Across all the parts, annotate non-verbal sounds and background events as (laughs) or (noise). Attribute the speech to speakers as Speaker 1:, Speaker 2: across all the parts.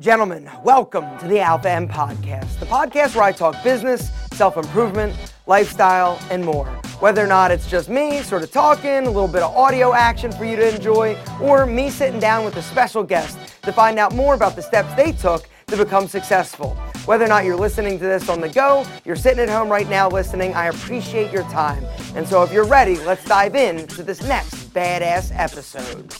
Speaker 1: Gentlemen, welcome to the Alpha M Podcast, the podcast where I talk business, self improvement, lifestyle, and more. Whether or not it's just me sort of talking, a little bit of audio action for you to enjoy, or me sitting down with a special guest to find out more about the steps they took to become successful. Whether or not you're listening to this on the go, you're sitting at home right now listening, I appreciate your time. And so if you're ready, let's dive in to this next badass episode.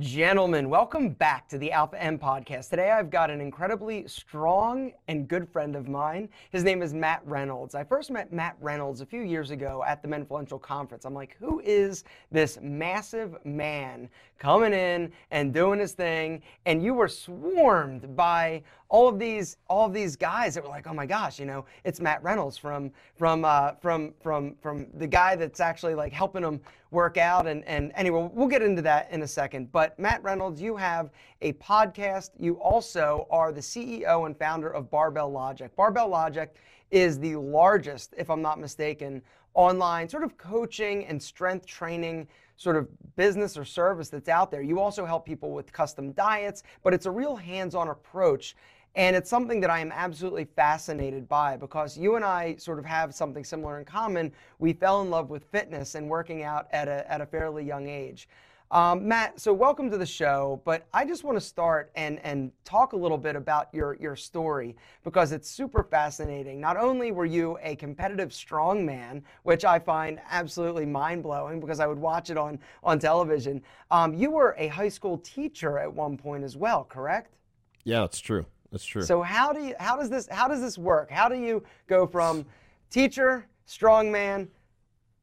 Speaker 1: Gentlemen, welcome back to the Alpha M podcast. Today I've got an incredibly strong and good friend of mine. His name is Matt Reynolds. I first met Matt Reynolds a few years ago at the Menfluential Conference. I'm like, who is this massive man coming in and doing his thing? And you were swarmed by all of these all of these guys that were like, oh my gosh, you know, it's Matt Reynolds from from uh, from from from the guy that's actually like helping them work out. And and anyway, we'll get into that in a second. But Matt Reynolds, you have a podcast. You also are the CEO and founder of Barbell Logic. Barbell Logic is the largest, if I'm not mistaken, online sort of coaching and strength training sort of business or service that's out there. You also help people with custom diets, but it's a real hands on approach. And it's something that I am absolutely fascinated by because you and I sort of have something similar in common. We fell in love with fitness and working out at a, at a fairly young age. Um, Matt, so welcome to the show, but I just want to start and, and talk a little bit about your, your story because it's super fascinating. Not only were you a competitive strongman, which I find absolutely mind blowing because I would watch it on, on television, um, you were a high school teacher at one point as well, correct?
Speaker 2: Yeah, it's true. That's true.
Speaker 1: So how do you how does this how does this work? How do you go from teacher, strongman,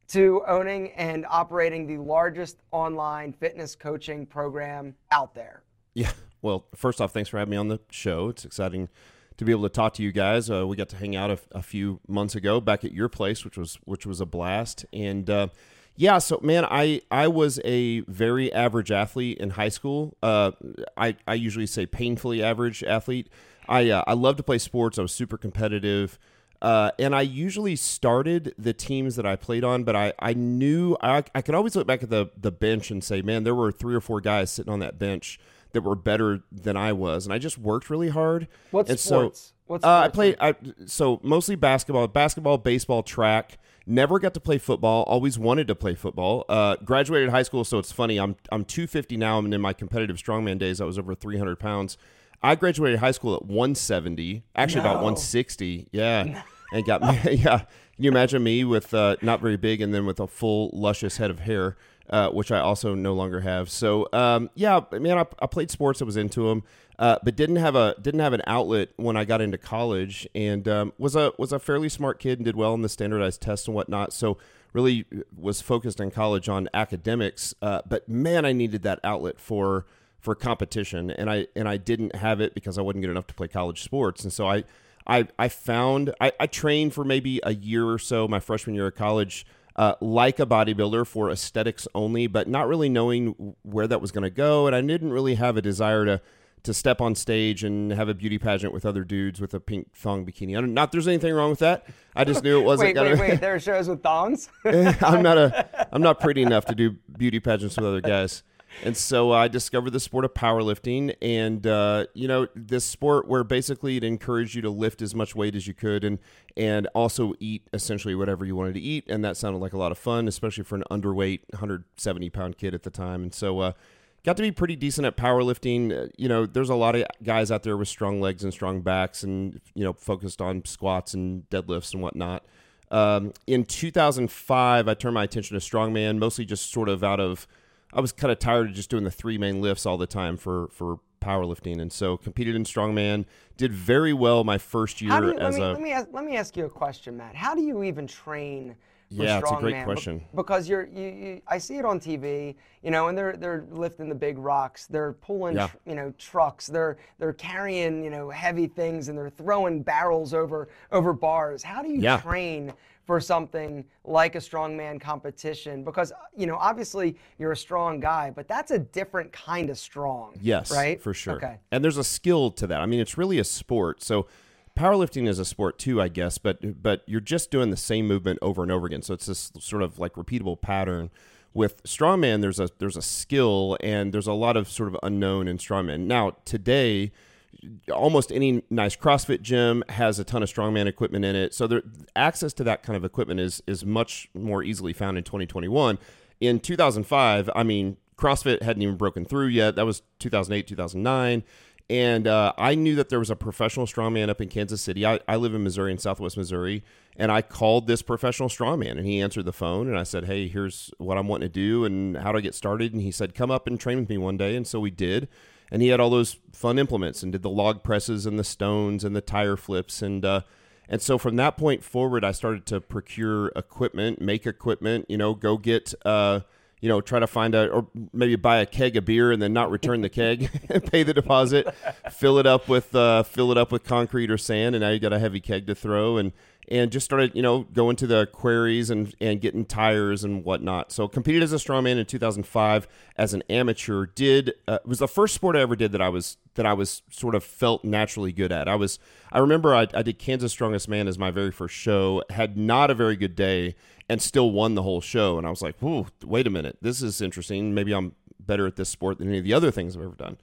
Speaker 1: to owning and operating the largest online fitness coaching program out there?
Speaker 2: Yeah. Well, first off, thanks for having me on the show. It's exciting to be able to talk to you guys. Uh, we got to hang out a, a, few months ago back at your place, which was which was a blast. And uh, yeah, so man, I I was a very average athlete in high school. Uh, I I usually say painfully average athlete. I uh, I love to play sports. I was super competitive. Uh, and I usually started the teams that I played on, but I, I knew I, I could always look back at the, the bench and say, man, there were three or four guys sitting on that bench that were better than I was, and I just worked really hard.
Speaker 1: What
Speaker 2: and
Speaker 1: sports?
Speaker 2: So,
Speaker 1: what sports
Speaker 2: uh, I played I, so mostly basketball, basketball, baseball, track. Never got to play football. Always wanted to play football. Uh, graduated high school, so it's funny. I'm I'm 250 now, and in my competitive strongman days, I was over 300 pounds. I graduated high school at 170, actually
Speaker 1: No.
Speaker 2: about 160. Yeah, and got me. (laughs) Yeah, can you imagine me with uh, not very big, and then with a full luscious head of hair, uh, which I also no longer have. So um, yeah, man, I, I played sports. I was into them. Uh, but didn't have a didn't have an outlet when I got into college, and um, was a was a fairly smart kid and did well in the standardized tests and whatnot. So really was focused in college on academics. Uh, but man, I needed that outlet for for competition, and I and I didn't have it because I wasn't good enough to play college sports, and so I. I, I found I, I trained for maybe a year or so my freshman year of college uh, like a bodybuilder for aesthetics only but not really knowing where that was going to go and i didn't really have a desire to to step on stage and have a beauty pageant with other dudes with a pink thong bikini. I don't, not there's anything wrong with that. I just knew it (laughs) wasn't
Speaker 1: wait,
Speaker 2: gonna.
Speaker 1: wait, wait. (laughs) There are shows with thongs. (laughs)
Speaker 2: I'm not a I'm not pretty enough to do beauty pageants with other guys. And so I discovered the sport of powerlifting, and uh, you know this sport where basically it encouraged you to lift as much weight as you could, and and also eat essentially whatever you wanted to eat, and that sounded like a lot of fun, especially for an underweight 170 pound kid at the time. And so uh, got to be pretty decent at powerlifting. Uh, you know, there's a lot of guys out there with strong legs and strong backs, and you know, focused on squats and deadlifts and whatnot. Um, in 2005, I turned my attention to strongman, mostly just sort of out of I was kind of tired of just doing the three main lifts all the time for for powerlifting, and so competed in strongman. Did very well my first year
Speaker 1: you, let
Speaker 2: as
Speaker 1: me,
Speaker 2: a
Speaker 1: let me ask, let me ask you a question, Matt. How do you even train? For
Speaker 2: Yeah, it's a great?
Speaker 1: Be-
Speaker 2: question.
Speaker 1: because you're you, you I see it on TV, you know, and they're they're lifting the big rocks, they're pulling
Speaker 2: Yeah.
Speaker 1: tr- you know trucks, they're they're carrying you know heavy things, and they're throwing barrels over over bars. How do you
Speaker 2: Yeah.
Speaker 1: train? For something like a strongman competition, because you know obviously you're a strong guy, but that's a different kind of strong.
Speaker 2: Yes,
Speaker 1: right?
Speaker 2: for sure.
Speaker 1: Okay.
Speaker 2: And there's a skill to that. I mean, it's really a sport. So powerlifting is a sport too, I guess, but but you're just doing the same movement over and over again. So it's this sort of like repeatable pattern with strongman, there's a there's a skill and there's a lot of sort of unknown in strongman. Now today, almost any nice CrossFit gym has a ton of strongman equipment in it, so there, access to that kind of equipment is is much more easily found in 2021. In 2005, I mean, CrossFit hadn't even broken through yet. That was 2008, 2009. And uh, I knew that there was a professional strongman up in Kansas City. I, I live in Missouri, in Southwest Missouri. And I called this professional strongman and he answered the phone. And I said, Hey, here's what I'm wanting to do and how to get started. And he said, Come up and train with me one day. And so we did. And he had all those fun implements and did the log presses and the stones and the tire flips. And, uh, and so from that point forward, I started to procure equipment, make equipment, you know, go get, uh, you know, try to find a, or maybe buy a keg of beer and then not return the keg (laughs) pay the deposit, fill it up with, uh, fill it up with concrete or sand. And now you got a heavy keg to throw. And, and just started, you know, going to the quarries and, and getting tires and whatnot. So competed as a strongman in 2005 as an amateur. Did uh, was the first sport I ever did that I was that I was sort of felt naturally good at. I was I remember I, I did Kansas Strongest Man as my very first show. Had not a very good day and still won the whole show. And I was like, "Whoa, wait a minute, this is interesting. Maybe I'm better at this sport than any of the other things I've ever done."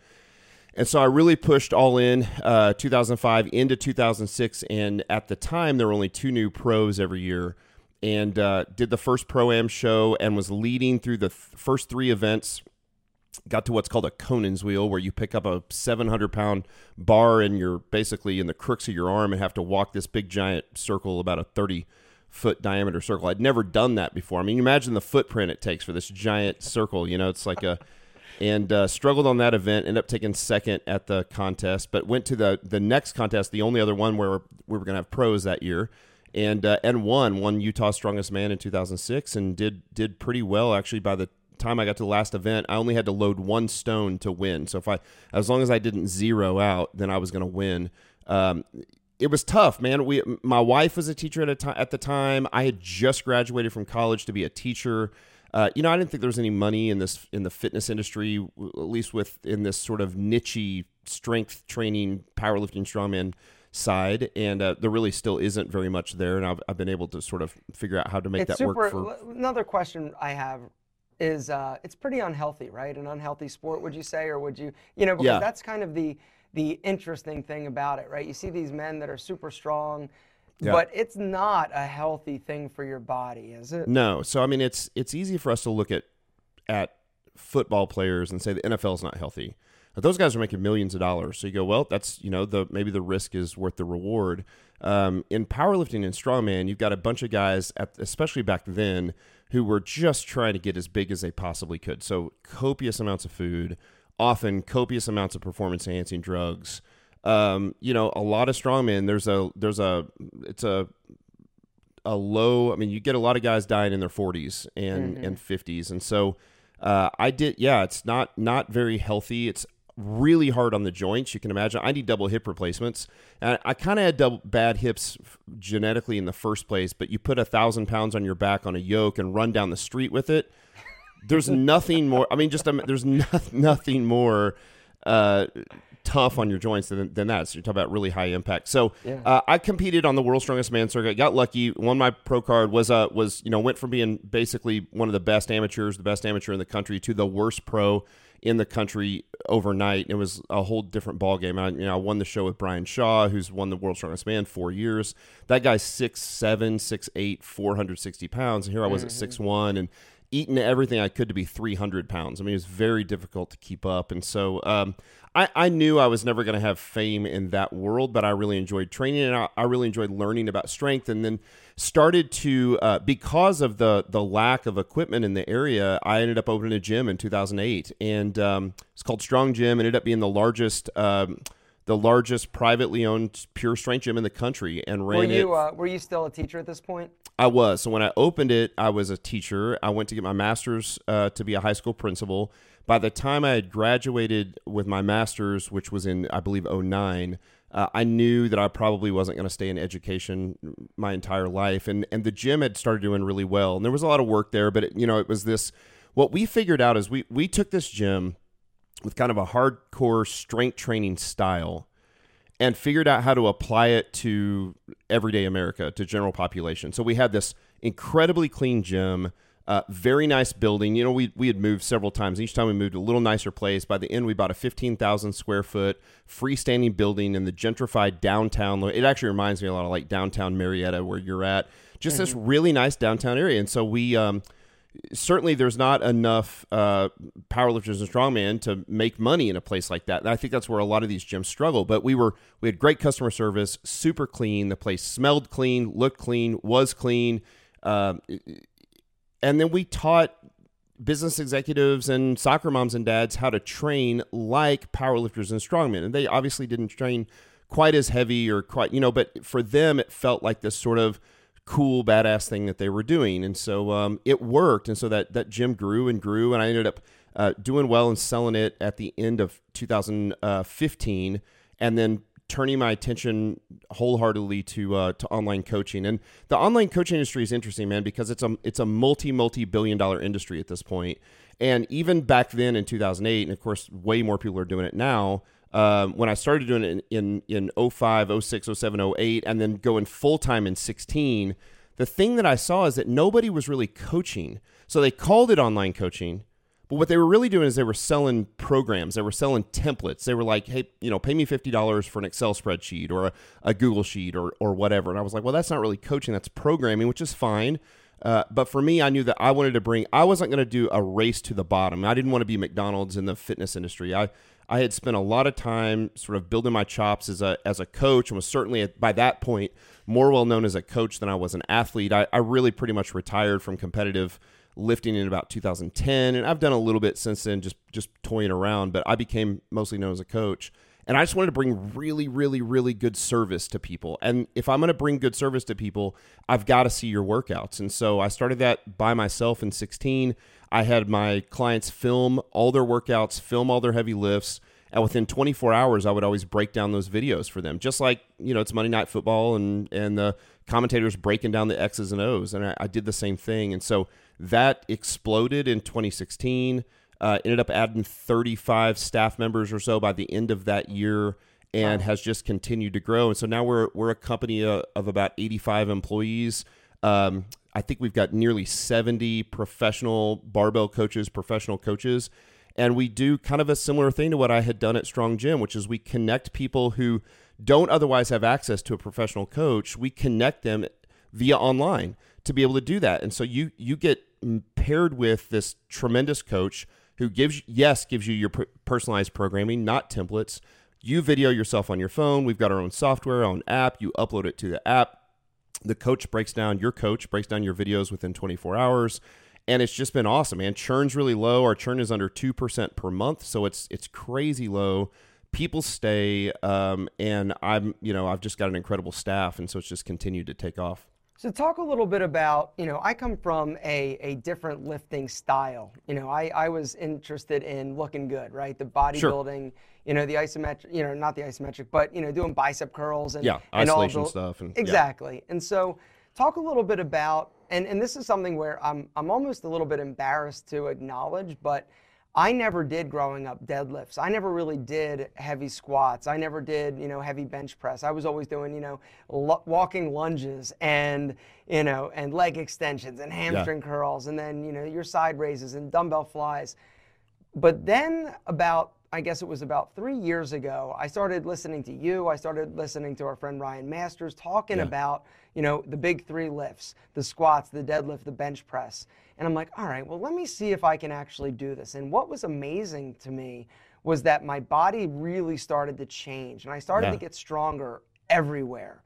Speaker 2: And so I really pushed all in uh, 2005 into 2006. And at the time, there were only two new pros every year. And uh, did the first Pro Am show and was leading through the th- first three events. Got to what's called a Conan's wheel, where you pick up a 700 pound bar and you're basically in the crooks of your arm and have to walk this big giant circle, about a 30 foot diameter circle. I'd never done that before. I mean, imagine the footprint it takes for this giant circle. You know, it's like a and uh, struggled on that event. Ended up taking second at the contest, but went to the the next contest, the only other one where we were going to have pros that year, and uh, and won won Utah Strongest Man in 2006, and did did pretty well actually. By the time I got to the last event, I only had to load one stone to win. So if I as long as I didn't zero out, then I was going to win. Um, it was tough, man. We my wife was a teacher at a time at the time. I had just graduated from college to be a teacher. Uh, you know, I didn't think there was any money in this in the fitness industry, at least with in this sort of nichey strength training, powerlifting, strongman side, and uh, there really still isn't very much there. And I've, I've been able to sort of figure out how to make
Speaker 1: it's
Speaker 2: that
Speaker 1: super,
Speaker 2: work. For
Speaker 1: another question I have is uh, it's pretty unhealthy, right? An unhealthy sport, would you say, or would you, you know, because
Speaker 2: Yeah.
Speaker 1: that's kind of the the interesting thing about it, right? You see these men that are super strong,
Speaker 2: Yeah.
Speaker 1: but it's not a healthy thing for your body, is it?
Speaker 2: No, so I mean, it's it's easy for us to look at at football players and say the NFL is not healthy. But those guys are making millions of dollars. So you go, well, that's you know the maybe the risk is worth the reward. Um, in powerlifting and strongman, you've got a bunch of guys, at, especially back then, who were just trying to get as big as they possibly could. So copious amounts of food, often copious amounts of performance enhancing drugs. Um, you know, a lot of strongmen. There's a there's a it's a a low. I mean, you get a lot of guys dying in their 40s and and 50s, and so uh, I did. Yeah, it's not not very healthy. It's really hard on the joints. You can imagine. I need double hip replacements, and I kind of had double, bad hips f- genetically in the first place. But you put a thousand pounds on your back on a yoke and run down the street with it. There's (laughs) nothing more. I mean, just um, there's no, (laughs) nothing more. Uh, tough on your joints than, than that. So you're talking about really high impact. So
Speaker 1: Yeah.
Speaker 2: uh, I competed on the World's Strongest Man circuit. Got lucky. Won my pro card. Was uh was you know went from being basically one of the best amateurs, the best amateur in the country, to the worst pro in the country overnight. It was a whole different ball game. I you know I won the show with Brian Shaw, who's won the World's Strongest Man four years. That guy's six seven, six eight, four hundred sixty pounds, and here I was at six one and eaten everything I could to be 300 pounds. I mean, it was very difficult to keep up. And so um, I, I knew I was never going to have fame in that world, but I really enjoyed training and I, I really enjoyed learning about strength. And then started to, uh, because of the, the lack of equipment in the area, I ended up opening a gym in 2008. And um, it's called Strong Gym, ended up being the largest. Um, the largest privately owned pure strength gym in the country and ran
Speaker 1: Were
Speaker 2: it
Speaker 1: uh, were you still a teacher at this point?
Speaker 2: I was. So when I opened it, I was a teacher. I went to get my master's uh, to be a high school principal. By the time I had graduated with my master's, which was in, I believe, 09, uh, I knew that I probably wasn't going to stay in education my entire life. And, and the gym had started doing really well. And there was a lot of work there, but, it, you know, it was this. What we figured out is we, we took this gym with kind of a hardcore strength training style and figured out how to apply it to everyday America, to general population. So we had this incredibly clean gym. Uh, very nice building. You know, we we had moved several times. Each time we moved to a little nicer place. By the end, we bought a fifteen thousand square foot freestanding building in the gentrified downtown. It actually reminds me a lot of like downtown Marietta, where you're at. Just this really nice downtown area. And so we. Um, certainly there's not enough uh, powerlifters and strongman to make money in a place like that. And I think that's where a lot of these gyms struggle. But we were we had great customer service, super clean. The place smelled clean, looked clean, was clean, um, and then we taught business executives and soccer moms and dads how to train like powerlifters and strongmen. And they obviously didn't train quite as heavy or quite you know, but for them it felt like this sort of cool badass thing that they were doing. And so um, it worked. And so that that gym grew and grew and i ended up uh, doing well and selling it at the end of 2015 and then turning my attention wholeheartedly to uh, to online coaching. And the online coaching industry is interesting man because it's a it's a multi multi billion dollar industry at this point. And even back then in 2008 and of course way more people are doing it now um, when I started doing it in, in, in 05, 06, 07, 08, and then going full time in 16, the thing that I saw is that nobody was really coaching. So they called it online coaching, but what they were really doing is they were selling programs. They were selling templates. They were like, hey, you know, pay me $50 for an Excel spreadsheet or a, a Google sheet or, or whatever. And I was like, well, that's not really coaching, that's programming, which is fine. Uh, but for me, I knew that I wanted to bring. I wasn't going to do a race to the bottom. I didn't want to be McDonald's in the fitness industry. I I had spent a lot of time sort of building my chops as a as a coach and was certainly by that point more well known as a coach than I was an athlete. I, I really pretty much retired from competitive lifting in about 2010 and I've done a little bit since then just just toying around, but I became mostly known as a coach. And I just wanted to bring really, really, really good service to people. And if I'm going to bring good service to people, I've got to see your workouts. And so I started that by myself in 16. I had my clients film all their workouts, film all their heavy lifts. And within 24 hours, I would always break down those videos for them, just like you know it's Monday Night Football and and the commentators breaking down the X's and O's, and I, I did the same thing. And so that exploded in 2016. Uh, ended up adding 35 staff members or so by the end of that year, and wow. has just continued to grow. And so now we're we're a company of, of about 85 employees. Um, I think we've got nearly 70 professional barbell coaches, professional coaches. And we do kind of a similar thing to what I had done at Strong Gym, which is we connect people who don't otherwise have access to a professional coach. We connect them via online to be able to do that. And so you you get paired with this tremendous coach who gives yes gives you your personalized programming, not templates. You video yourself on your phone. We've got our own software, our own app. You upload it to the app the coach breaks down your coach breaks down your videos within 24 hours and it's just been awesome man churn's really low our churn is under 2% per month so it's it's crazy low people stay um, and i'm you know i've just got an incredible staff and so it's just continued to take off
Speaker 1: so talk a little bit about, you know, I come from a, a different lifting style. You know, I, I was interested in looking good, right? The bodybuilding, sure. You know, the isometric, you know, not the isometric, but, you know, doing bicep curls and,
Speaker 2: yeah,
Speaker 1: and
Speaker 2: isolation
Speaker 1: all the,
Speaker 2: stuff. And,
Speaker 1: exactly. Yeah. And so talk a little bit about, and, and this is something where I'm, I'm almost a little bit embarrassed to acknowledge, but – I never did growing up deadlifts. I never really did heavy squats. I never did, you know, heavy bench press. I was always doing, you know, l- walking lunges and, you know, and leg extensions and hamstring yeah. curls and then, you know, your side raises and dumbbell flies. But then about I guess it was about three years ago, I started listening to you. I started listening to our friend Ryan Masters talking yeah. about, you know, the big three lifts, the squats, the deadlift, the bench press. And I'm like, all right, well, let me see if I can actually do this. And what was amazing to me was that my body really started to change and I started yeah. to get stronger everywhere.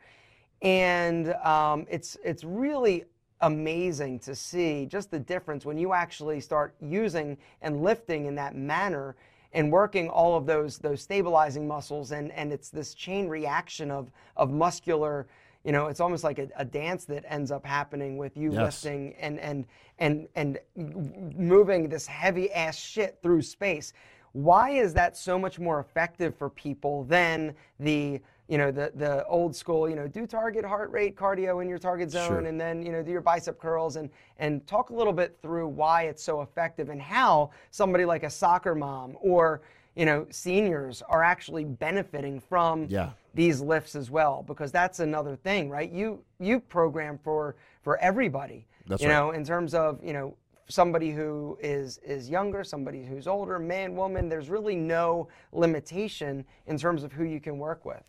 Speaker 1: And um, it's, it's really amazing to see just the difference when you actually start using and lifting in that manner and working all of those those stabilizing muscles and and it's this chain reaction of of muscular you know it's almost like a, a dance that ends up happening with you yes. lifting and and and and moving this heavy ass shit through space why is that so much more effective for people than the you know the the old school you know do target heart rate cardio in your target zone sure. and then you know do your bicep curls and and talk a little bit through why it's so effective and how somebody like a soccer mom or you know seniors are actually benefiting from
Speaker 2: yeah.
Speaker 1: these lifts as well because that's another thing right you you program for for everybody
Speaker 2: that's
Speaker 1: you
Speaker 2: right.
Speaker 1: know in terms of you know somebody who is is younger, somebody who's older, man, woman. There's really no limitation in terms of who you can work with.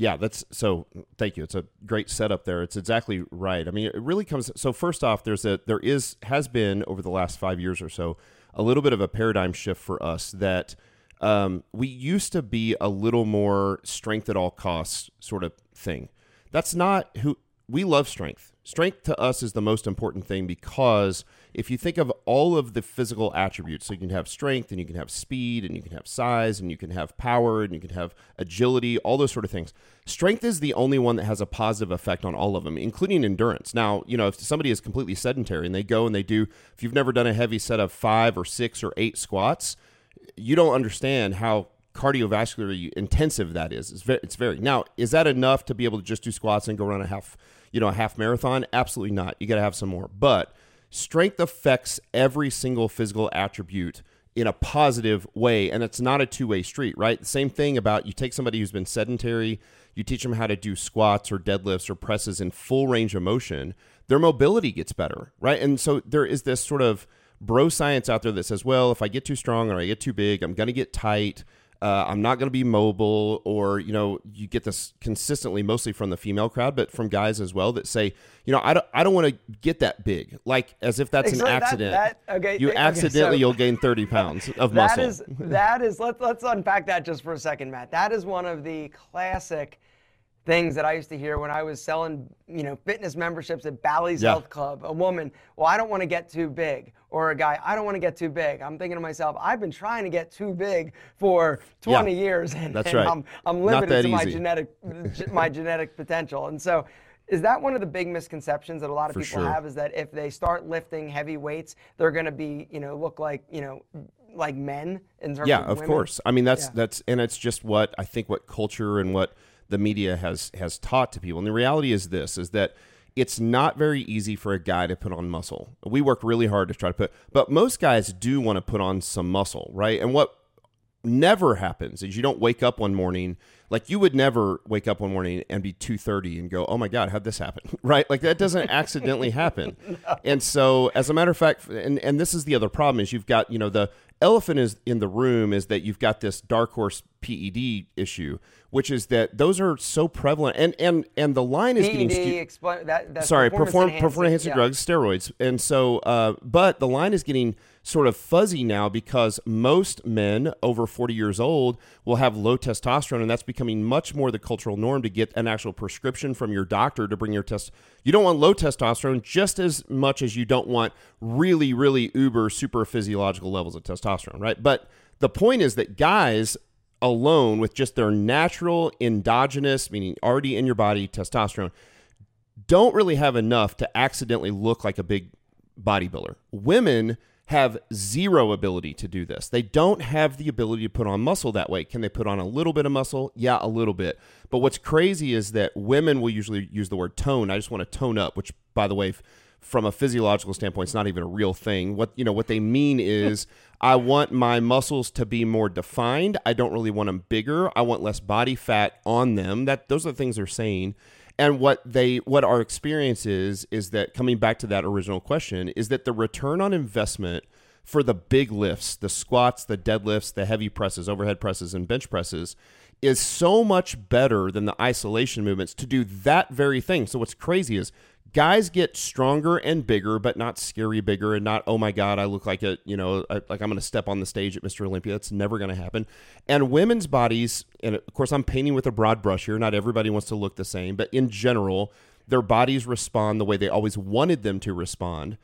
Speaker 2: Yeah, that's so. Thank you. It's a great setup there. It's exactly right. I mean, it really comes. So first off, there's a there is has been over the last five years or so a little bit of a paradigm shift for us that um, we used to be a little more strength at all costs sort of thing. That's not who we love strength. Strength to us is the most important thing because if you think of all of the physical attributes, so you can have strength and you can have speed and you can have size and you can have power and you can have agility, all those sort of things. Strength is the only one that has a positive effect on all of them, including endurance. Now, you know, if somebody is completely sedentary and they go and they do, if you've never done a heavy set of five or six or eight squats, you don't understand how cardiovascularly intensive that is. It's very, it's very. Now, is that enough to be able to just do squats and go run a half, you know, a half marathon? Absolutely not. You got to have some more. But strength affects every single physical attribute in a positive way and it's not a two-way street right the same thing about you take somebody who's been sedentary you teach them how to do squats or deadlifts or presses in full range of motion their mobility gets better right and so there is this sort of bro science out there that says well if i get too strong or i get too big i'm going to get tight uh, I'm not going to be mobile, or you know, you get this consistently, mostly from the female crowd, but from guys as well that say, you know, I don't, I don't want to get that big, like as if that's an accident.
Speaker 1: that- okay,
Speaker 2: you
Speaker 1: okay,
Speaker 2: accidentally
Speaker 1: so-
Speaker 2: you'll gain 30 pounds of muscle.
Speaker 1: is that is let's let's unpack that just for a second, Matt. That is one of the classic things that I used to hear when I was selling, you know, fitness memberships at Bally's
Speaker 2: Yeah.
Speaker 1: Health Club. A woman, well, I don't want to get too big, or a guy, I don't want to get too big. I'm thinking to myself, I've been trying to get too big for 20 years, and,
Speaker 2: That's
Speaker 1: and
Speaker 2: right.
Speaker 1: I'm I'm limited to my
Speaker 2: easy.
Speaker 1: genetic (laughs) my genetic potential, and so. Is that one of the big misconceptions that a lot of
Speaker 2: For
Speaker 1: people
Speaker 2: sure.
Speaker 1: have? Is that if they start lifting heavy weights, they're going to be, you know, look like, you know, like men in terms
Speaker 2: yeah
Speaker 1: of
Speaker 2: of course i mean that's
Speaker 1: Yeah.
Speaker 2: that's and it's just what i think what culture and what the media has has taught to people. And the reality is this is that it's not very easy for a guy to put on muscle. We work really hard to try to put but most guys do want to put on some muscle right? And what never happens is you don't wake up one morning like you would never wake up one morning and be 230 and go oh my god how'd this happen? (laughs) Right? Like that doesn't (laughs) accidentally happen. (laughs) And so as a matter of fact and, and this is the other problem is you've got you know the elephant is in the room is that you've got this dark horse ped issue which is that those are so prevalent and and and the line is getting skewed
Speaker 1: explain that. That's
Speaker 2: sorry, perform performance enhancing
Speaker 1: yeah.
Speaker 2: drugs, steroids, and so, uh, but the line is getting sort of fuzzy now because most men over forty years old will have low testosterone, and that's becoming much more the cultural norm to get an actual prescription from your doctor to bring your test. You don't want low testosterone just as much as you don't want really, really uber super physiological levels of testosterone, right? But the point is that guys alone with just their natural endogenous meaning already in your body testosterone don't really have enough to accidentally look like a big bodybuilder. Women have zero ability to do this. They don't have the ability to put on muscle that way. Can they put on a little bit of muscle? Yeah, a little bit. But what's crazy is that women will usually use the word tone. I just want to tone up, which by the way, from a physiological standpoint, it's not even a real thing. What you know, what they mean is, I want my muscles to be more defined. I don't really want them bigger. I want less body fat on them. That those are the things they're saying. And what they what our experience is is that coming back to that original question is that the return on investment for the big lifts, the squats, the deadlifts, the heavy presses, overhead presses and bench presses is so much better than the isolation movements to do that very thing. So what's crazy is guys get stronger and bigger but not scary bigger and not oh my god I look like a, you know, I- like I'm going to step on the stage at Mr. Olympia. That's never going to happen. And women's bodies and of course I'm painting with a broad brush here. Not everybody wants to look the same, but in general, their bodies respond the way they always wanted them to respond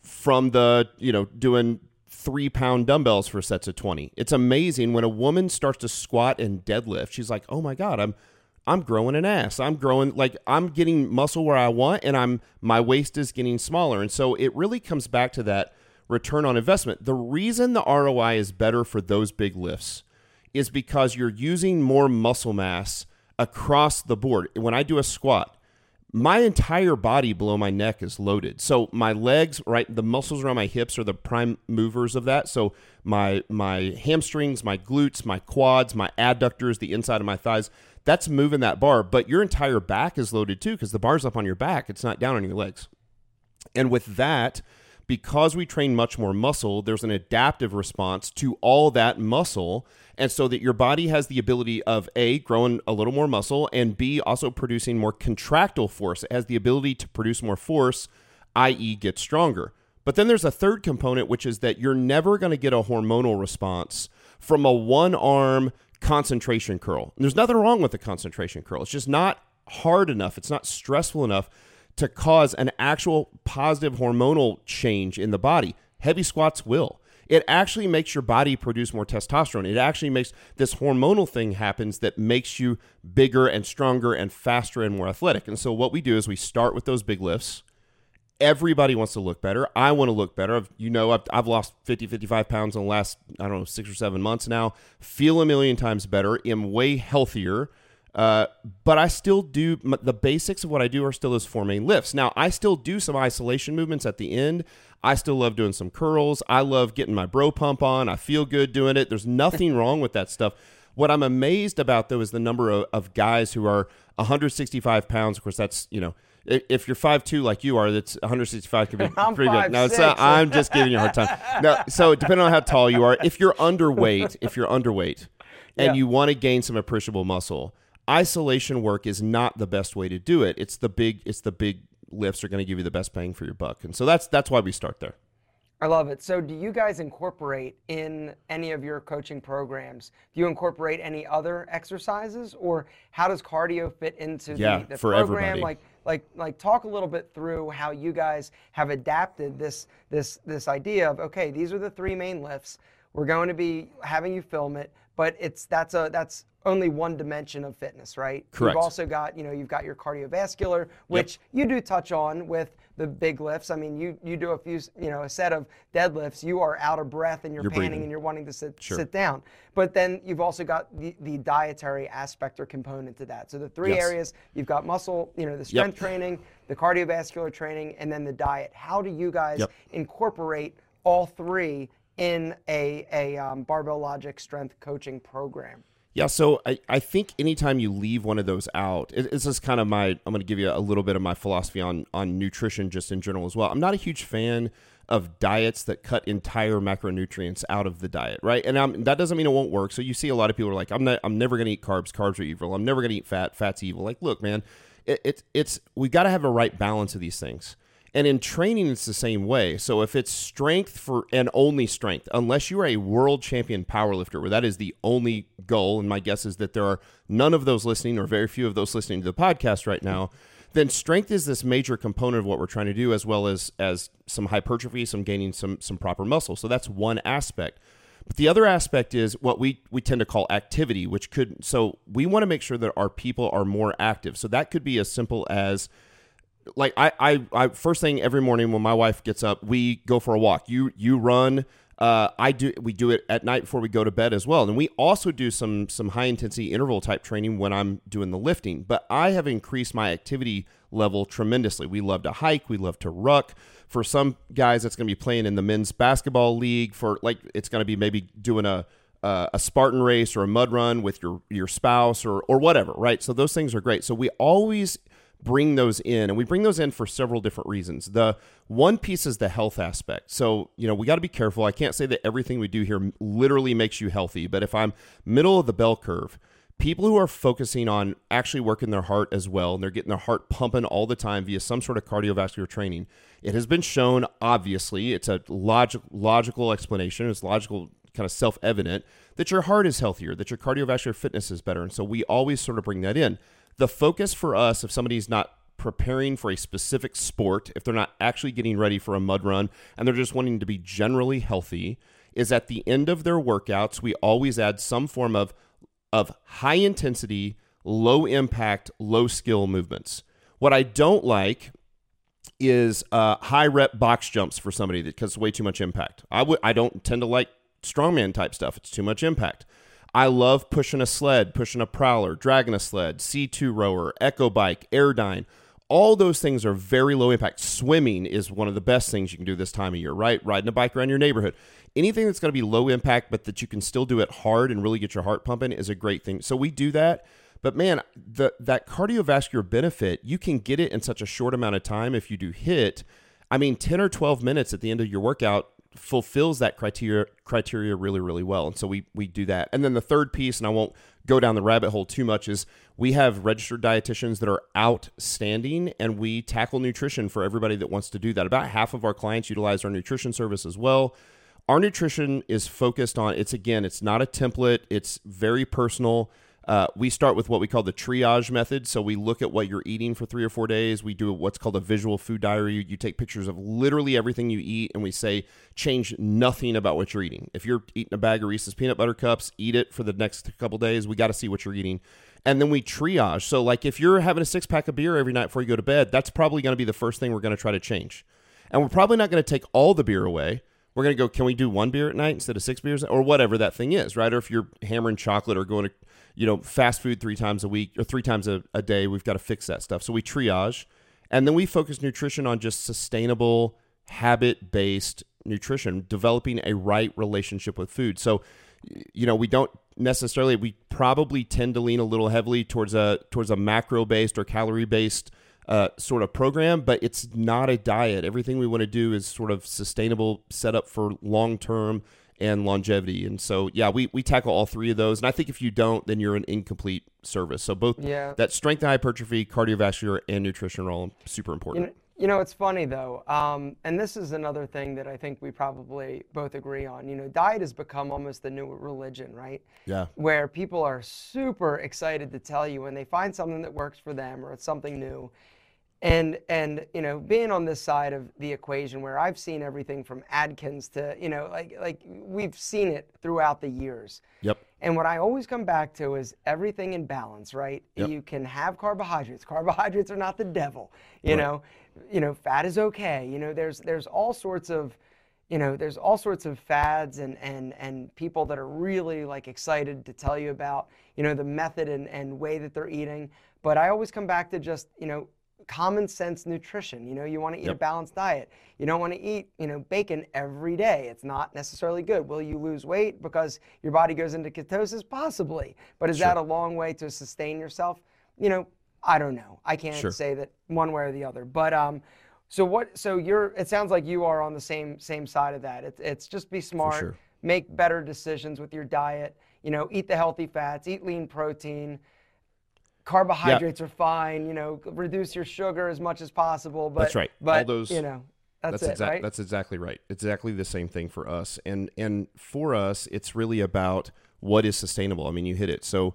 Speaker 2: from the you know doing three pound dumbbells for sets of 20 it's amazing when a woman starts to squat and deadlift she's like oh my god i'm i'm growing an ass i'm growing like i'm getting muscle where i want and i'm my waist is getting smaller and so it really comes back to that return on investment the reason the roi is better for those big lifts is because you're using more muscle mass across the board when i do a squat my entire body below my neck is loaded. So my legs, right, the muscles around my hips are the prime movers of that. So my my hamstrings, my glutes, my quads, my adductors, the inside of my thighs, that's moving that bar. But your entire back is loaded too because the bar's up on your back. It's not down on your legs. And with that, because we train much more muscle, there's an adaptive response to all that muscle. And so that your body has the ability of A, growing a little more muscle, and B, also producing more contractile force. It has the ability to produce more force, i.e., get stronger. But then there's a third component, which is that you're never going to get a hormonal response from a one arm concentration curl. And there's nothing wrong with the concentration curl. It's just not hard enough, it's not stressful enough to cause an actual positive hormonal change in the body. Heavy squats will. It actually makes your body produce more testosterone. It actually makes this hormonal thing happens that makes you bigger and stronger and faster and more athletic. And so what we do is we start with those big lifts everybody wants to look better. I want to look better. I've, you know, I've, I've lost 50, 55 pounds in the last, I don't know, six or seven months now. Feel a million times better. Am way healthier. Uh, but I still do the basics of what I do are still those four main lifts. Now, I still do some isolation movements at the end. I still love doing some curls. I love getting my bro pump on. I feel good doing it. There's nothing wrong with that stuff. What I'm amazed about, though, is the number of, of guys who are 165 pounds. Of course, that's, you know, if you're five two like you are, that's 165 could be (laughs)
Speaker 1: I'm
Speaker 2: pretty good. No, it's not, I'm just giving you a hard time. No, so depending on how tall you are, if you're underweight, if you're underweight, and
Speaker 1: Yeah.
Speaker 2: you want to gain some appreciable muscle, isolation work is not the best way to do it. It's the big, it's the big lifts are going to give you the best bang for your buck, and so that's that's why we start there.
Speaker 1: I love it. So, do you guys incorporate in any of your coaching programs? Do you incorporate any other exercises, or how does cardio fit into
Speaker 2: Yeah,
Speaker 1: the, the
Speaker 2: for
Speaker 1: program?
Speaker 2: everybody.
Speaker 1: Like, like, like, talk a little bit through how you guys have adapted this, this, this idea of okay, these are the three main lifts. We're going to be having you film it, but it's that's a that's only one dimension of fitness, right?
Speaker 2: Correct.
Speaker 1: You've also got you know you've got your cardiovascular, which you do touch on with the big lifts. I mean, you you do a few you know a set of deadlifts, you are out of breath and you're,
Speaker 2: You're
Speaker 1: panting
Speaker 2: breathing.
Speaker 1: and you're wanting to sit
Speaker 2: Sure.
Speaker 1: sit down. But then you've also got the, the dietary aspect or component to that. So the three
Speaker 2: Yes.
Speaker 1: areas you've got muscle, you know, the strength training, the cardiovascular training, and then the diet. How do you guys
Speaker 2: Yep.
Speaker 1: incorporate all three in a a um, barbell logic strength coaching program?
Speaker 2: Yeah, so I, I think anytime you leave one of those out, it, this is kind of my, I'm going to give you a little bit of my philosophy on, on nutrition just in general as well. I'm not a huge fan of diets that cut entire macronutrients out of the diet, right? And I'm, that doesn't mean it won't work. So you see a lot of people are like, I'm not, I'm never going to eat carbs. Carbs are evil. I'm never going to eat fat. Fat's evil. Like, look, man, it, it, it's, we got to have a right balance of these things. And in training, it's the same way. So if it's strength for and only strength, unless you are a world champion powerlifter, where that is the only goal, and my guess is that there are none of those listening or very few of those listening to the podcast right now, then strength is this major component of what we're trying to do, as well as as some hypertrophy, some gaining some some proper muscle. So that's one aspect. But the other aspect is what we, we tend to call activity, which could so we want to make sure that our people are more active. So that could be as simple as like I, I, I first thing every morning when my wife gets up, we go for a walk. You you run. Uh, I do. We do it at night before we go to bed as well, and we also do some some high intensity interval type training when I'm doing the lifting. But I have increased my activity level tremendously. We love to hike. We love to ruck. For some guys, that's going to be playing in the men's basketball league. For like, it's going to be maybe doing a uh, a Spartan race or a mud run with your your spouse or or whatever, right? So those things are great. So we always bring those in and we bring those in for several different reasons. The one piece is the health aspect. So you know we got to be careful. I can't say that everything we do here literally makes you healthy but if i'm middle of the bell curve people who are focusing on actually working their heart as well and they're getting their heart pumping all the time via some sort of cardiovascular training it has been shown obviously it's a logic, logical explanation it's logical kind of self-evident that your heart is healthier that your cardiovascular fitness is better and so we always sort of bring that in the focus for us if somebody's not preparing for a specific sport if they're not actually getting ready for a mud run and they're just wanting to be generally healthy is at the end of their workouts we always add some form of of high intensity low impact low skill movements what i don't like is uh, high rep box jumps for somebody because way too much impact. I would I don't tend to like strongman type stuff. It's too much impact. I love pushing a sled, pushing a prowler, dragging a sled, C2 rower, echo bike, airdyne. All those things are very low impact. Swimming is one of the best things you can do this time of year, right? Riding a bike around your neighborhood. Anything that's going to be low impact, but that you can still do it hard and really get your heart pumping is a great thing. So we do that. But man, the that cardiovascular benefit, you can get it in such a short amount of time if you do HIIT. I mean, 10 or 12 minutes at the end of your workout fulfills that criteria criteria really really well. And so we we do that. And then the third piece and i won't go down the rabbit hole too much is we have registered dietitians that are outstanding and we tackle nutrition for everybody that wants to do that. About half of our clients utilize our nutrition service as well. Our nutrition is focused on it's again it's not a template. It's very personal uh, we start with what we call the triage method. So we look at what you're eating for three or four days. We do what's called a visual food diary. You take pictures of literally everything you eat, and we say change nothing about what you're eating. If you're eating a bag of Reese's peanut butter cups, eat it for the next couple days. We got to see what you're eating. And then we triage. So, like, if you're having a six pack of beer every night before you go to bed, that's probably going to be the first thing we're going to try to change. And we're probably not going to take all the beer away we're going to go can we do one beer at night instead of six beers or whatever that thing is right or if you're hammering chocolate or going to you know, fast food three times a week or three times a, a day. We've got to fix that stuff. So we triage and then we focus nutrition on just sustainable, habit based nutrition, developing a right relationship with food. So, you know, we don't necessarily, we probably tend to lean a little heavily towards a, towards a macro based or calorie based uh, sort of program, but it's not a diet. Everything we want to do is sort of sustainable, set up for long term and longevity. And so, yeah, we, we tackle all three of those. And I think if you don't, then you're an incomplete service. So both yeah. that strength and hypertrophy, cardiovascular, and nutrition are all super important.
Speaker 1: You know, you know it's funny though, um, and this is another thing that I think we probably both agree on. You know, diet has become almost the new religion, right?
Speaker 2: Yeah.
Speaker 1: Where people are super excited to tell you when they find something that works for them or it's something new and and you know being on this side of the equation where i've seen everything from Atkins to you know like like we've seen it throughout the years.
Speaker 2: Yep.
Speaker 1: And what i always come back to is everything in balance right? Yep. you can have carbohydrates. Carbohydrates are not the devil you right. know? You know fat is okay. You know there's there's all sorts of you know there's all sorts of fads and and and people that are really like excited to tell you about you know the method and, and way that they're eating. But i always come back to just you know common sense nutrition. You know, you want to eat yep. a balanced diet. You don't want to eat, you know, bacon every day. It's not necessarily good. Will you lose weight because your body goes into ketosis? Possibly. But is sure. that a long way to sustain yourself? You know, I don't know. I can't sure. say that one way or the other. But um, so what? So you're. It sounds like you are on the same same side of that. It's it's just be smart, sure. make better decisions with your diet. You know, eat the healthy fats, eat lean protein carbohydrates are fine. You know, reduce your sugar as much as possible. But
Speaker 2: that's right.
Speaker 1: But
Speaker 2: All those,
Speaker 1: you know, that's, that's it, right?
Speaker 2: That's exactly right. It's exactly the same thing for us. And and for us, it's really about what is sustainable. I mean, you hit it. So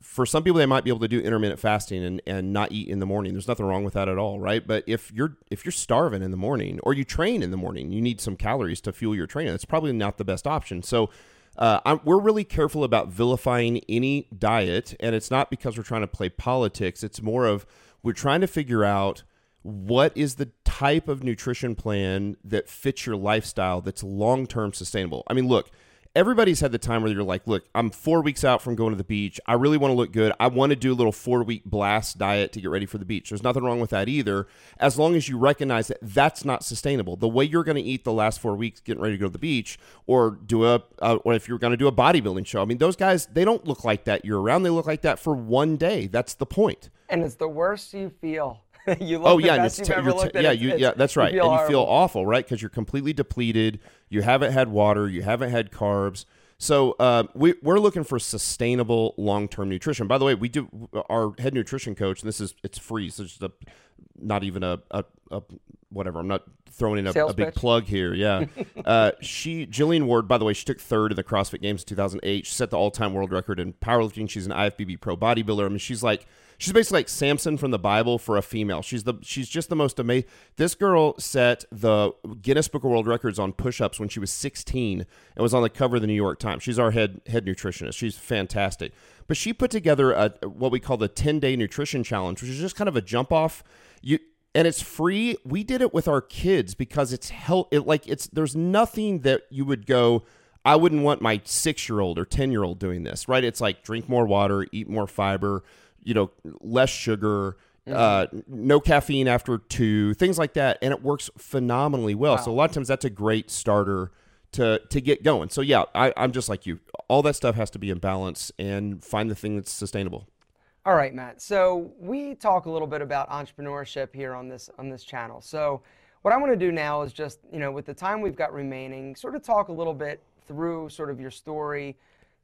Speaker 2: for some people they might be able to do intermittent fasting and, and not eat in the morning there's nothing wrong with that at all right but if you're if you're starving in the morning or you train in the morning you need some calories to fuel your training that's probably not the best option so uh, we're really careful about vilifying any diet, and it's not because we're trying to play politics. It's more of we're trying to figure out what is the type of nutrition plan that fits your lifestyle that's long term sustainable. I mean, look, everybody's had the time where you're like, look, I'm four weeks out from going to the beach. I really want to look good. I want to do a little four week blast diet to get ready for the beach. There's nothing wrong with that either, as long as you recognize that that's not sustainable. The way you're going to eat the last four weeks getting ready to go to the beach, or do a, uh, or if you're going to do a bodybuilding show, I mean, those guys, they don't look like that year round. They look like that for one day. That's the point.
Speaker 1: And it's the worst you feel (laughs) you look oh yeah, it's t- t-
Speaker 2: yeah, you, yeah, that's right. You and you feel awful, right? Because you're completely depleted. You haven't had water. You haven't had carbs. So uh, we, we're looking for sustainable long-term nutrition. By the way, we do our head nutrition coach. And this is it's free, so it's just a, not even a, a, a whatever. I'm not throwing in a, a big plug here. Yeah. (laughs) uh, she, Jillian Ward, by the way, she took third in the CrossFit Games in 2008. She set the all time world record in powerlifting. She's an IFBB pro bodybuilder. I mean, she's like, she's basically like Samson from the Bible for a female. She's the, she's just the most amazing. This girl set the Guinness Book of World Records on push ups when she was 16 and was on the cover of the New York Times. She's our head, head nutritionist. She's fantastic. But she put together a, what we call the 10 day nutrition challenge, which is just kind of a jump off. You, and it's free. We did it with our kids because it's hell. It like it's there's nothing that you would go. I wouldn't want my six year old or ten year old doing this, right? It's like drink more water, eat more fiber, you know, less sugar, mm-hmm. uh, no caffeine after two, things like that, and it works phenomenally well. Wow. So a lot of times that's a great starter to to get going. So yeah, I, I'm just like you. All that stuff has to be in balance and find the thing that's sustainable.
Speaker 1: All right, Matt. So we talk a little bit about entrepreneurship here on this on this channel. So what I want to do now is just, you know, with the time we've got remaining, sort of talk a little bit through sort of your story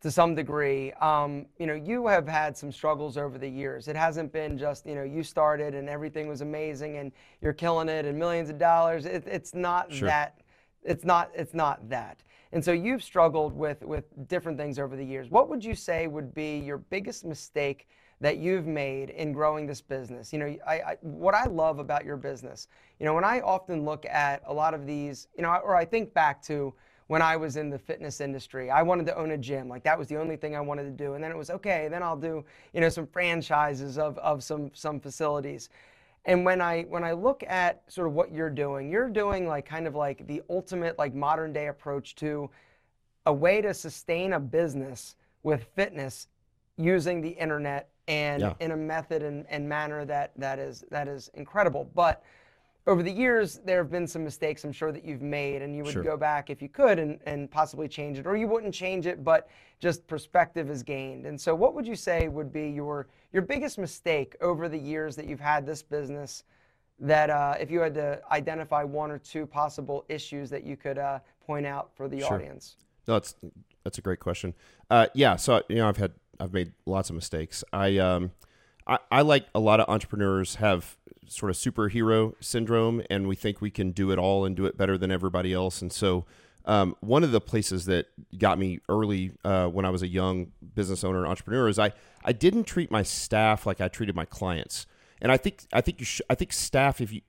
Speaker 1: to some degree. Um, you know, you have had some struggles over the years. It hasn't been just, you know, you started and everything was amazing and you're killing it and millions of dollars. It, it's not
Speaker 2: Sure.
Speaker 1: that. It's not. It's not that. And so you've struggled with with different things over the years. What would you say would be your biggest mistake that you've made in growing this business? You know, I, I what I love about your business, you know, when I often look at a lot of these, you know, or I think back to when I was in the fitness industry. I wanted to own a gym. Like that was the only thing I wanted to do. And then it was okay, then I'll do, you know, some franchises of, of some some facilities. And when I when I look at sort of what you're doing, you're doing like kind of like the ultimate like modern day approach to a way to sustain a business with fitness using the internet and
Speaker 2: Yeah.
Speaker 1: in a method and, and manner that that is that is incredible. But over the years, there have been some mistakes I'm sure that you've made, and you would
Speaker 2: Sure.
Speaker 1: go back if you could and, and possibly change it, or you wouldn't change it, but just perspective is gained. And so, what would you say would be your your biggest mistake over the years that you've had this business? That uh, if you had to identify one or two possible issues that you could uh, point out for the
Speaker 2: Sure.
Speaker 1: audience.
Speaker 2: No, that's that's a great question. Uh, yeah, so you know, I've had I've made lots of mistakes. I um, I, I like a lot of entrepreneurs have sort of superhero syndrome, and we think we can do it all and do it better than everybody else. And so, um, one of the places that got me early uh, when I was a young business owner and entrepreneur is I I didn't treat my staff like I treated my clients. And I think I think you sh- I think staff if you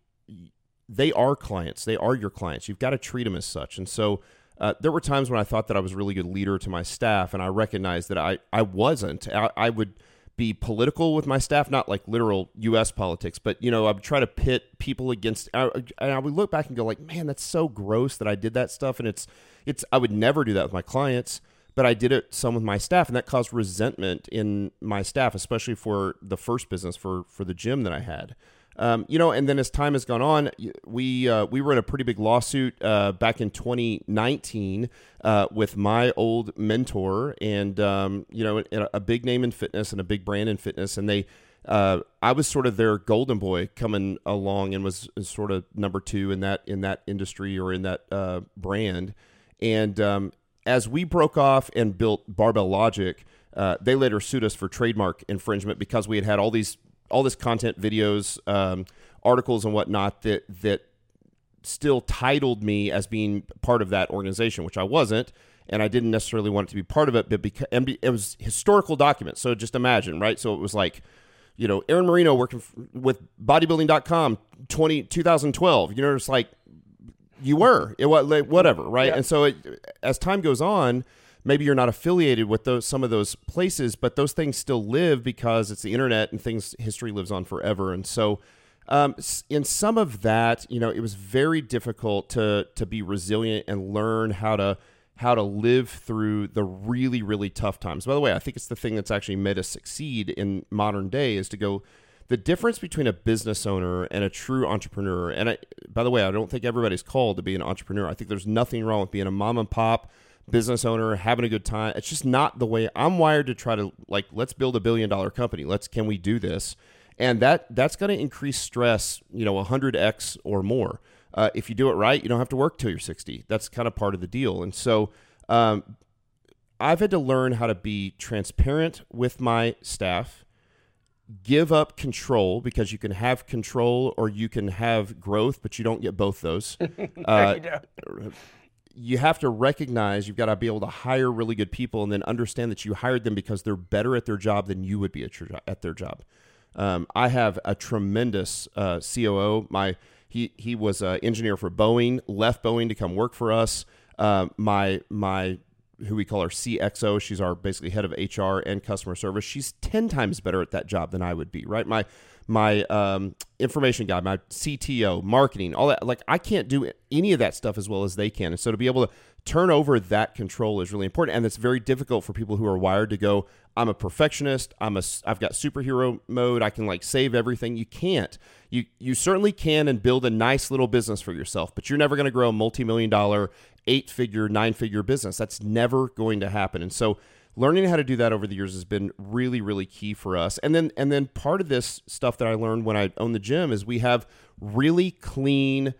Speaker 2: they are clients. They are your clients. You've got to treat them as such. And so uh, there were times when I thought that I was a really good leader to my staff, and I recognized that I, I wasn't. I, I would be political with my staff, not like literal U.S. politics, but you know, I would try to pit people against. I, and I would look back and go like, man, that's so gross that I did that stuff, and it's it's. I would never do that with my clients. But I did it some with my staff, and that caused resentment in my staff, especially for the first business for for the gym that I had. Um, you know, and then as time has gone on, we uh, we were in a pretty big lawsuit uh, back in 2019 uh, with my old mentor, and um, you know, a, big name in fitness and a big brand in fitness, and they. Uh, I was sort of their golden boy coming along, and was sort of number two in that in that industry or in that uh, brand. And um, as we broke off and built Barbell Logic, uh, they later sued us for trademark infringement because we had had all these all this content, videos, um, articles, and whatnot that that still titled me as being part of that organization, which I wasn't, and I didn't necessarily want it to be part of it. But because and it was historical documents, so just imagine, right? So it was like, you know, Aaron Marino working f- with Bodybuilding.com 20, 2012. You know, it's like you were it was like whatever right
Speaker 1: Yeah.
Speaker 2: and so it, as time goes on maybe you're not affiliated with those some of those places but those things still live because it's the internet and things history lives on forever. And so um, in some of that you know it was very difficult to to be resilient and learn how to how to live through the really really tough times. By the way i think it's the thing that's actually made us succeed in modern day is to go the difference between a business owner and a true entrepreneur and I, by the way i don't think everybody's called to be an entrepreneur. I think there's nothing wrong with being a mom and pop business owner having a good time. It's just not the way i'm wired to try to like let's build a billion dollar company. Let's can we do this? And that that's going to increase stress you know 100x or more. Uh, if you do it right you don't have to work till you're 60 that's kind of part of the deal. And so um, i've had to learn how to be transparent with my staff give up control because you can have control or you can have growth, but you don't get both those. (laughs) Uh,
Speaker 1: you
Speaker 2: have to recognize you've got to be able to hire really good people and then understand that you hired them because they're better at their job than you would be at, at their job. Um, I have a tremendous uh, COO. My he he was an engineer for Boeing, left Boeing to come work for us. Uh, my my who we call our CXO. She's our basically head of HR and customer service. She's ten times better at that job than I would be. Right. My my um, information guy, my CTO, marketing, all that. Like I can't do any of that stuff as well as they can. And so to be able to turn over that control is really important, and it's very difficult for people who are wired to go. I'm a perfectionist. I'm a. I've got superhero mode. I can like save everything. You can't. You you certainly can and build a nice little business for yourself, but you're never going to grow a multi-million dollar, eight-figure, nine-figure business. That's never going to happen. And so learning how to do that over the years has been really really key for us and then and then part of this stuff that i learned when i owned the gym is we have really clean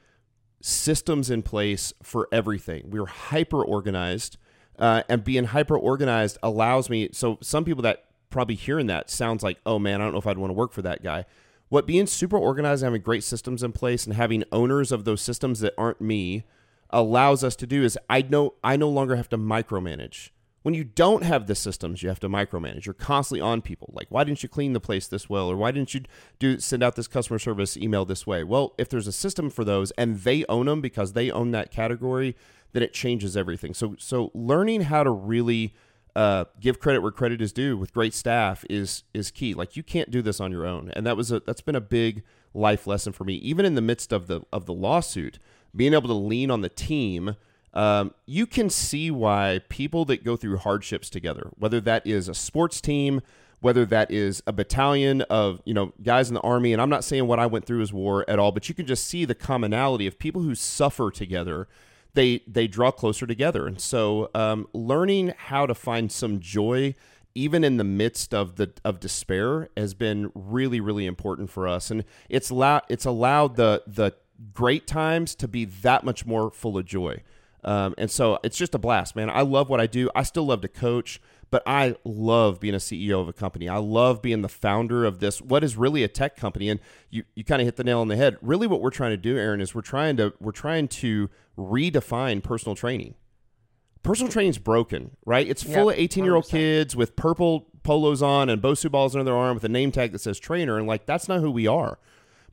Speaker 2: systems in place for everything. we are hyper organized, uh, and being hyper organized allows me. So some people that probably hearing that sounds like, oh man, I don't know if I'd want to work for that guy. What being super organized having great systems in place and having owners of those systems that aren't me allows us to do is I know I no longer have to micromanage. When you don't have the systems, you have to micromanage. You're constantly on people. Like, why didn't you clean the place this well, or why didn't you do send out this customer service email this way? Well, if there's a system for those and they own them because they own that category, then it changes everything. So, so learning how to really uh, give credit where credit is due with great staff is is key. Like, you can't do this on your own, and that was a that's been a big life lesson for me. Even in the midst of the of the lawsuit, being able to lean on the team um, you can see why people that go through hardships together, whether that is a sports team, whether that is a battalion of you know guys in the army, and I'm not saying what I went through is war at all, but you can just see the commonality of people who suffer together. They they draw closer together, and so um, learning how to find some joy even in the midst of the of despair has been really really important for us. And it's allowed it's allowed the the great times to be that much more full of joy um, and so it's just a blast, man. I love what I do. I still love to coach, but I love being a CEO of a company. I love being the founder of this, what is really a tech company. And you, you kind of hit the nail on the head. Really, what we're trying to do, Aaron, is we're trying to we're trying to redefine personal training. Personal training is broken, right? It's full yep, of 18 year old kids with purple polos on and Bosu balls under their arm with a name tag that says trainer. And like, that's not who we are.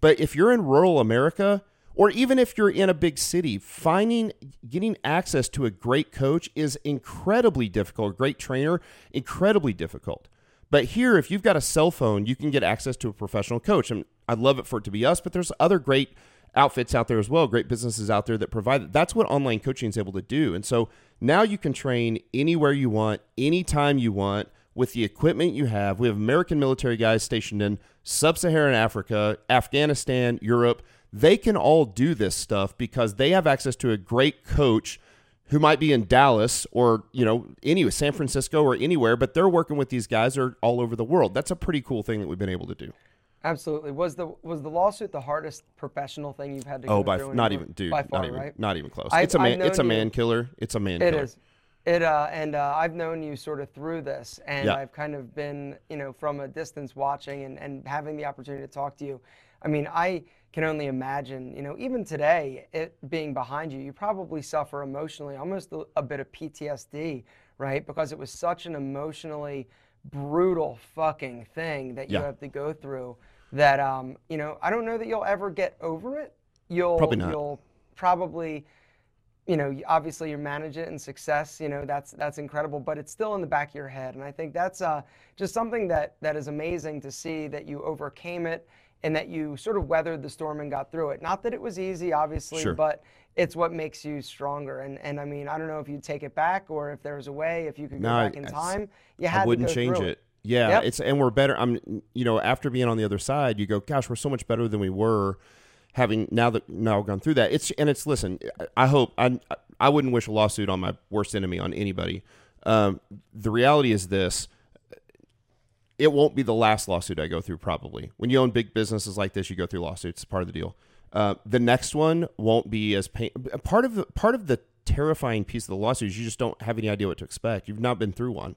Speaker 2: But if you're in rural America, or even if you're in a big city, finding getting access to a great coach is incredibly difficult. A great trainer, incredibly difficult. But here, if you've got a cell phone, you can get access to a professional coach. And I'd love it for it to be us, but there's other great outfits out there as well, great businesses out there that provide it. That's what online coaching is able to do. And so now you can train anywhere you want, anytime you want with the equipment you have. We have American military guys stationed in sub Saharan Africa, Afghanistan, Europe they can all do this stuff because they have access to a great coach who might be in Dallas or you know anywhere, San Francisco or anywhere, but they're working with these guys are all over the world. That's a pretty cool thing that we've been able to do.
Speaker 1: Absolutely. Was the was the lawsuit the hardest professional thing you've had to?
Speaker 2: Oh,
Speaker 1: by
Speaker 2: not even, dude,
Speaker 1: by far,
Speaker 2: not even,
Speaker 1: right?
Speaker 2: not even close. I, it's a man. It's a man you, killer. It's a man.
Speaker 1: It
Speaker 2: killer.
Speaker 1: is. It uh, and uh, I've known you sort of through this, and
Speaker 2: yeah.
Speaker 1: I've kind of been, you know, from a distance watching and, and having the opportunity to talk to you. I mean, I can only imagine, you know, even today, it being behind you, you probably suffer emotionally, almost a, a bit of PTSD, right? Because it was such an emotionally brutal fucking thing that you
Speaker 2: yeah.
Speaker 1: have to go through. That um, you know, I don't know that you'll ever get over it. You'll
Speaker 2: probably not.
Speaker 1: You'll probably you know, obviously you manage it and success, you know, that's that's incredible, but it's still in the back of your head. And I think that's uh, just something that that is amazing to see that you overcame it and that you sort of weathered the storm and got through it. Not that it was easy, obviously,
Speaker 2: sure.
Speaker 1: but it's what makes you stronger. And and I mean, I don't know if you'd take it back or if there was a way, if you could go
Speaker 2: no,
Speaker 1: back in time, you had
Speaker 2: I wouldn't change it.
Speaker 1: it.
Speaker 2: Yeah,
Speaker 1: Yep.
Speaker 2: it's and we're better. I'm, you know, after being on the other side, you go, gosh, we're so much better than we were. Having now that now gone through that, it's and it's listen. I hope I I wouldn't wish a lawsuit on my worst enemy on anybody. Um, the reality is this: it won't be the last lawsuit I go through. Probably when you own big businesses like this, you go through lawsuits. It's part of the deal. Uh, the next one won't be as pain. Part of the part of the terrifying piece of the lawsuit is you just don't have any idea what to expect. You've not been through one.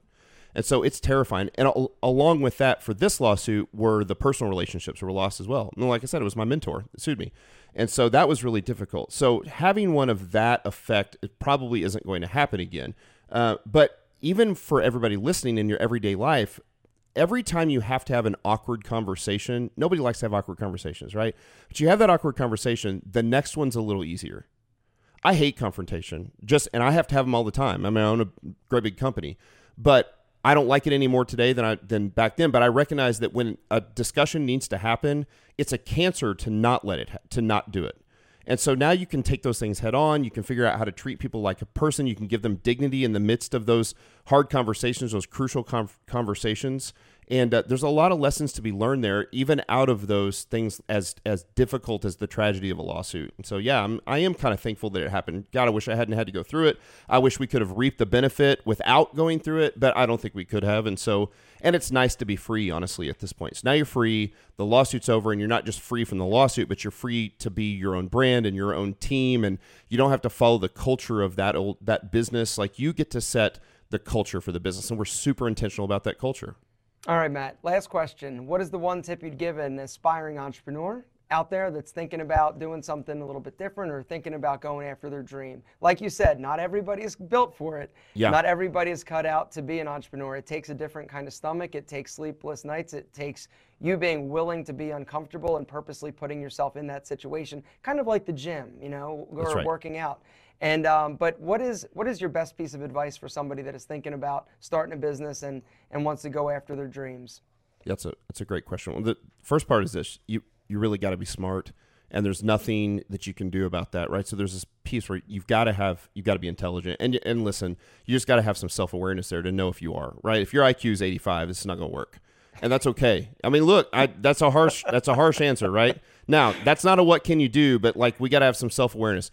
Speaker 2: And so it's terrifying. And al- along with that, for this lawsuit, were the personal relationships were lost as well. And like I said, it was my mentor that sued me. And so that was really difficult. So having one of that effect probably isn't going to happen again. Uh, but even for everybody listening in your everyday life, every time you have to have an awkward conversation, nobody likes to have awkward conversations, right? But you have that awkward conversation, the next one's a little easier. I hate confrontation, just and I have to have them all the time. I mean, I own a great big company, but I don't like it any more today than I than back then. But I recognize that when a discussion needs to happen, it's a cancer to not let it to not do it. And so now you can take those things head on. You can figure out how to treat people like a person. You can give them dignity in the midst of those hard conversations, those crucial conversations. And uh, there's a lot of lessons to be learned there, even out of those things as as difficult as the tragedy of a lawsuit. And so, yeah, I'm, I am kind of thankful that it happened. God, I wish I hadn't had to go through it. I wish we could have reaped the benefit without going through it, but I don't think we could have. And so, and it's nice to be free, honestly, at this point. So now you're free. The lawsuit's over, and you're not just free from the lawsuit, but you're free to be your own brand and your own team, and you don't have to follow the culture of that old that business. Like you get to set the culture for the business, and we're super intentional about that culture.
Speaker 1: All right, Matt. Last question. What is the one tip you'd give an aspiring entrepreneur out there that's thinking about doing something a little bit different or thinking about going after their dream? Like you said, not everybody is built for it.
Speaker 2: Yeah.
Speaker 1: Not everybody is cut out to be an entrepreneur. It takes a different kind of stomach. It takes sleepless nights. It takes you being willing to be uncomfortable and purposely putting yourself in that situation, kind of like the gym, you know, or
Speaker 2: right.
Speaker 1: working out. And um, but what is what is your best piece of advice for somebody that is thinking about starting a business and and wants to go after their dreams?
Speaker 2: Yeah, That's a that's a great question. Well, the first part is this: you you really got to be smart, and there's nothing that you can do about that, right? So there's this piece where you've got to have you've got to be intelligent, and and listen, you just got to have some self awareness there to know if you are right. If your IQ is 85, it's not going to work, and that's okay. I mean, look, I that's a harsh that's a harsh answer, right? Now that's not a what can you do, but like we got to have some self awareness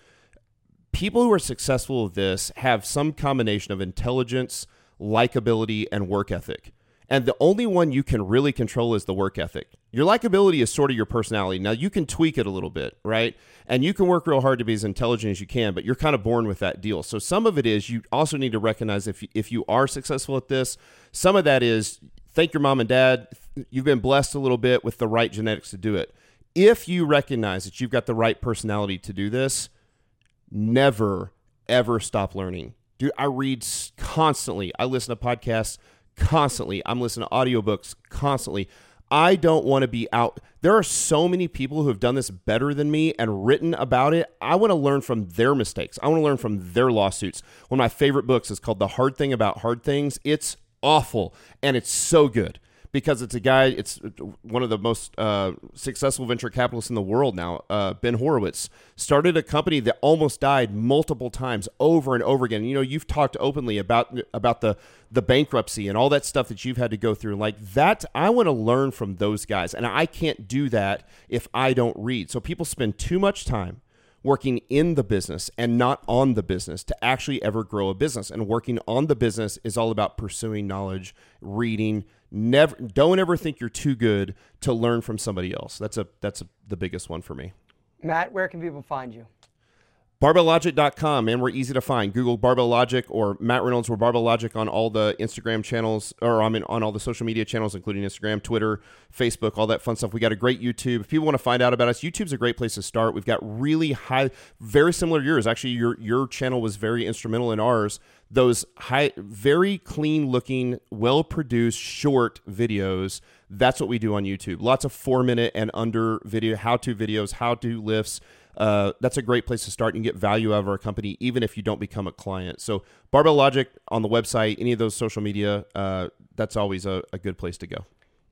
Speaker 2: people who are successful with this have some combination of intelligence, likability, and work ethic. And the only one you can really control is the work ethic. Your likability is sort of your personality. Now, you can tweak it a little bit, right? And you can work real hard to be as intelligent as you can, but you're kind of born with that deal. So, some of it is you also need to recognize if, if you are successful at this, some of that is thank your mom and dad. You've been blessed a little bit with the right genetics to do it. If you recognize that you've got the right personality to do this, never ever stop learning. Dude, I read constantly. I listen to podcasts constantly. I'm listening to audiobooks constantly. I don't want to be out. There are so many people who have done this better than me and written about it. I want to learn from their mistakes. I want to learn from their lawsuits. One of my favorite books is called The Hard Thing About Hard Things. It's awful and it's so good because it's a guy. It's one of the most uh, successful venture capitalists in the world now. Uh, ben Horowitz started a company that almost died multiple times over and over again. You know, you've talked openly about about the the bankruptcy and all that stuff that you've had to go through. Like that, I want to learn from those guys, and I can't do that if I don't read. So people spend too much time working in the business and not on the business to actually ever grow a business. And working on the business is all about pursuing knowledge, reading. Never don't ever think you're too good to learn from somebody else. That's a that's a, the biggest one for me.
Speaker 1: Matt, where can people find you?
Speaker 2: Barbelllogic.com, and we're easy to find. Google Barbell Logic or Matt Reynolds. We're Barbell Logic on all the Instagram channels, or I mean, on all the social media channels, including Instagram, Twitter, Facebook, all that fun stuff. We got a great YouTube. If people want to find out about us, YouTube's a great place to start. We've got really high, very similar to yours. Actually, your your channel was very instrumental in ours. Those high, very clean looking, well produced, short videos. That's what we do on YouTube. Lots of four minute and under video, how to videos, how to lifts uh, that's a great place to start and get value out of our company, even if you don't become a client. So, Barbell Logic on the website, any of those social media, uh, that's always a, a, good place to go.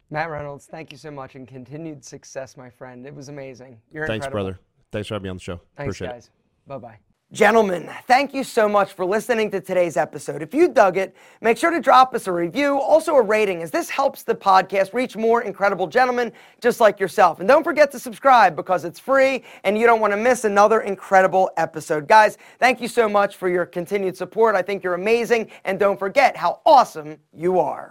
Speaker 1: Matt Reynolds, thank you so much and continued success, my friend. It was amazing. You're
Speaker 2: Thanks,
Speaker 1: incredible.
Speaker 2: brother. Thanks for having me on the show.
Speaker 1: Thanks,
Speaker 2: Appreciate
Speaker 1: guys. Bye bye. Gentlemen, thank you so much for listening to today's episode. If you dug it, make sure to drop us a review, also a rating, as this helps the podcast reach more incredible gentlemen just like yourself. And don't forget to subscribe because it's free and you don't want to miss another incredible episode. Guys, thank you so much for your continued support. I think you're amazing. And don't forget how awesome you are.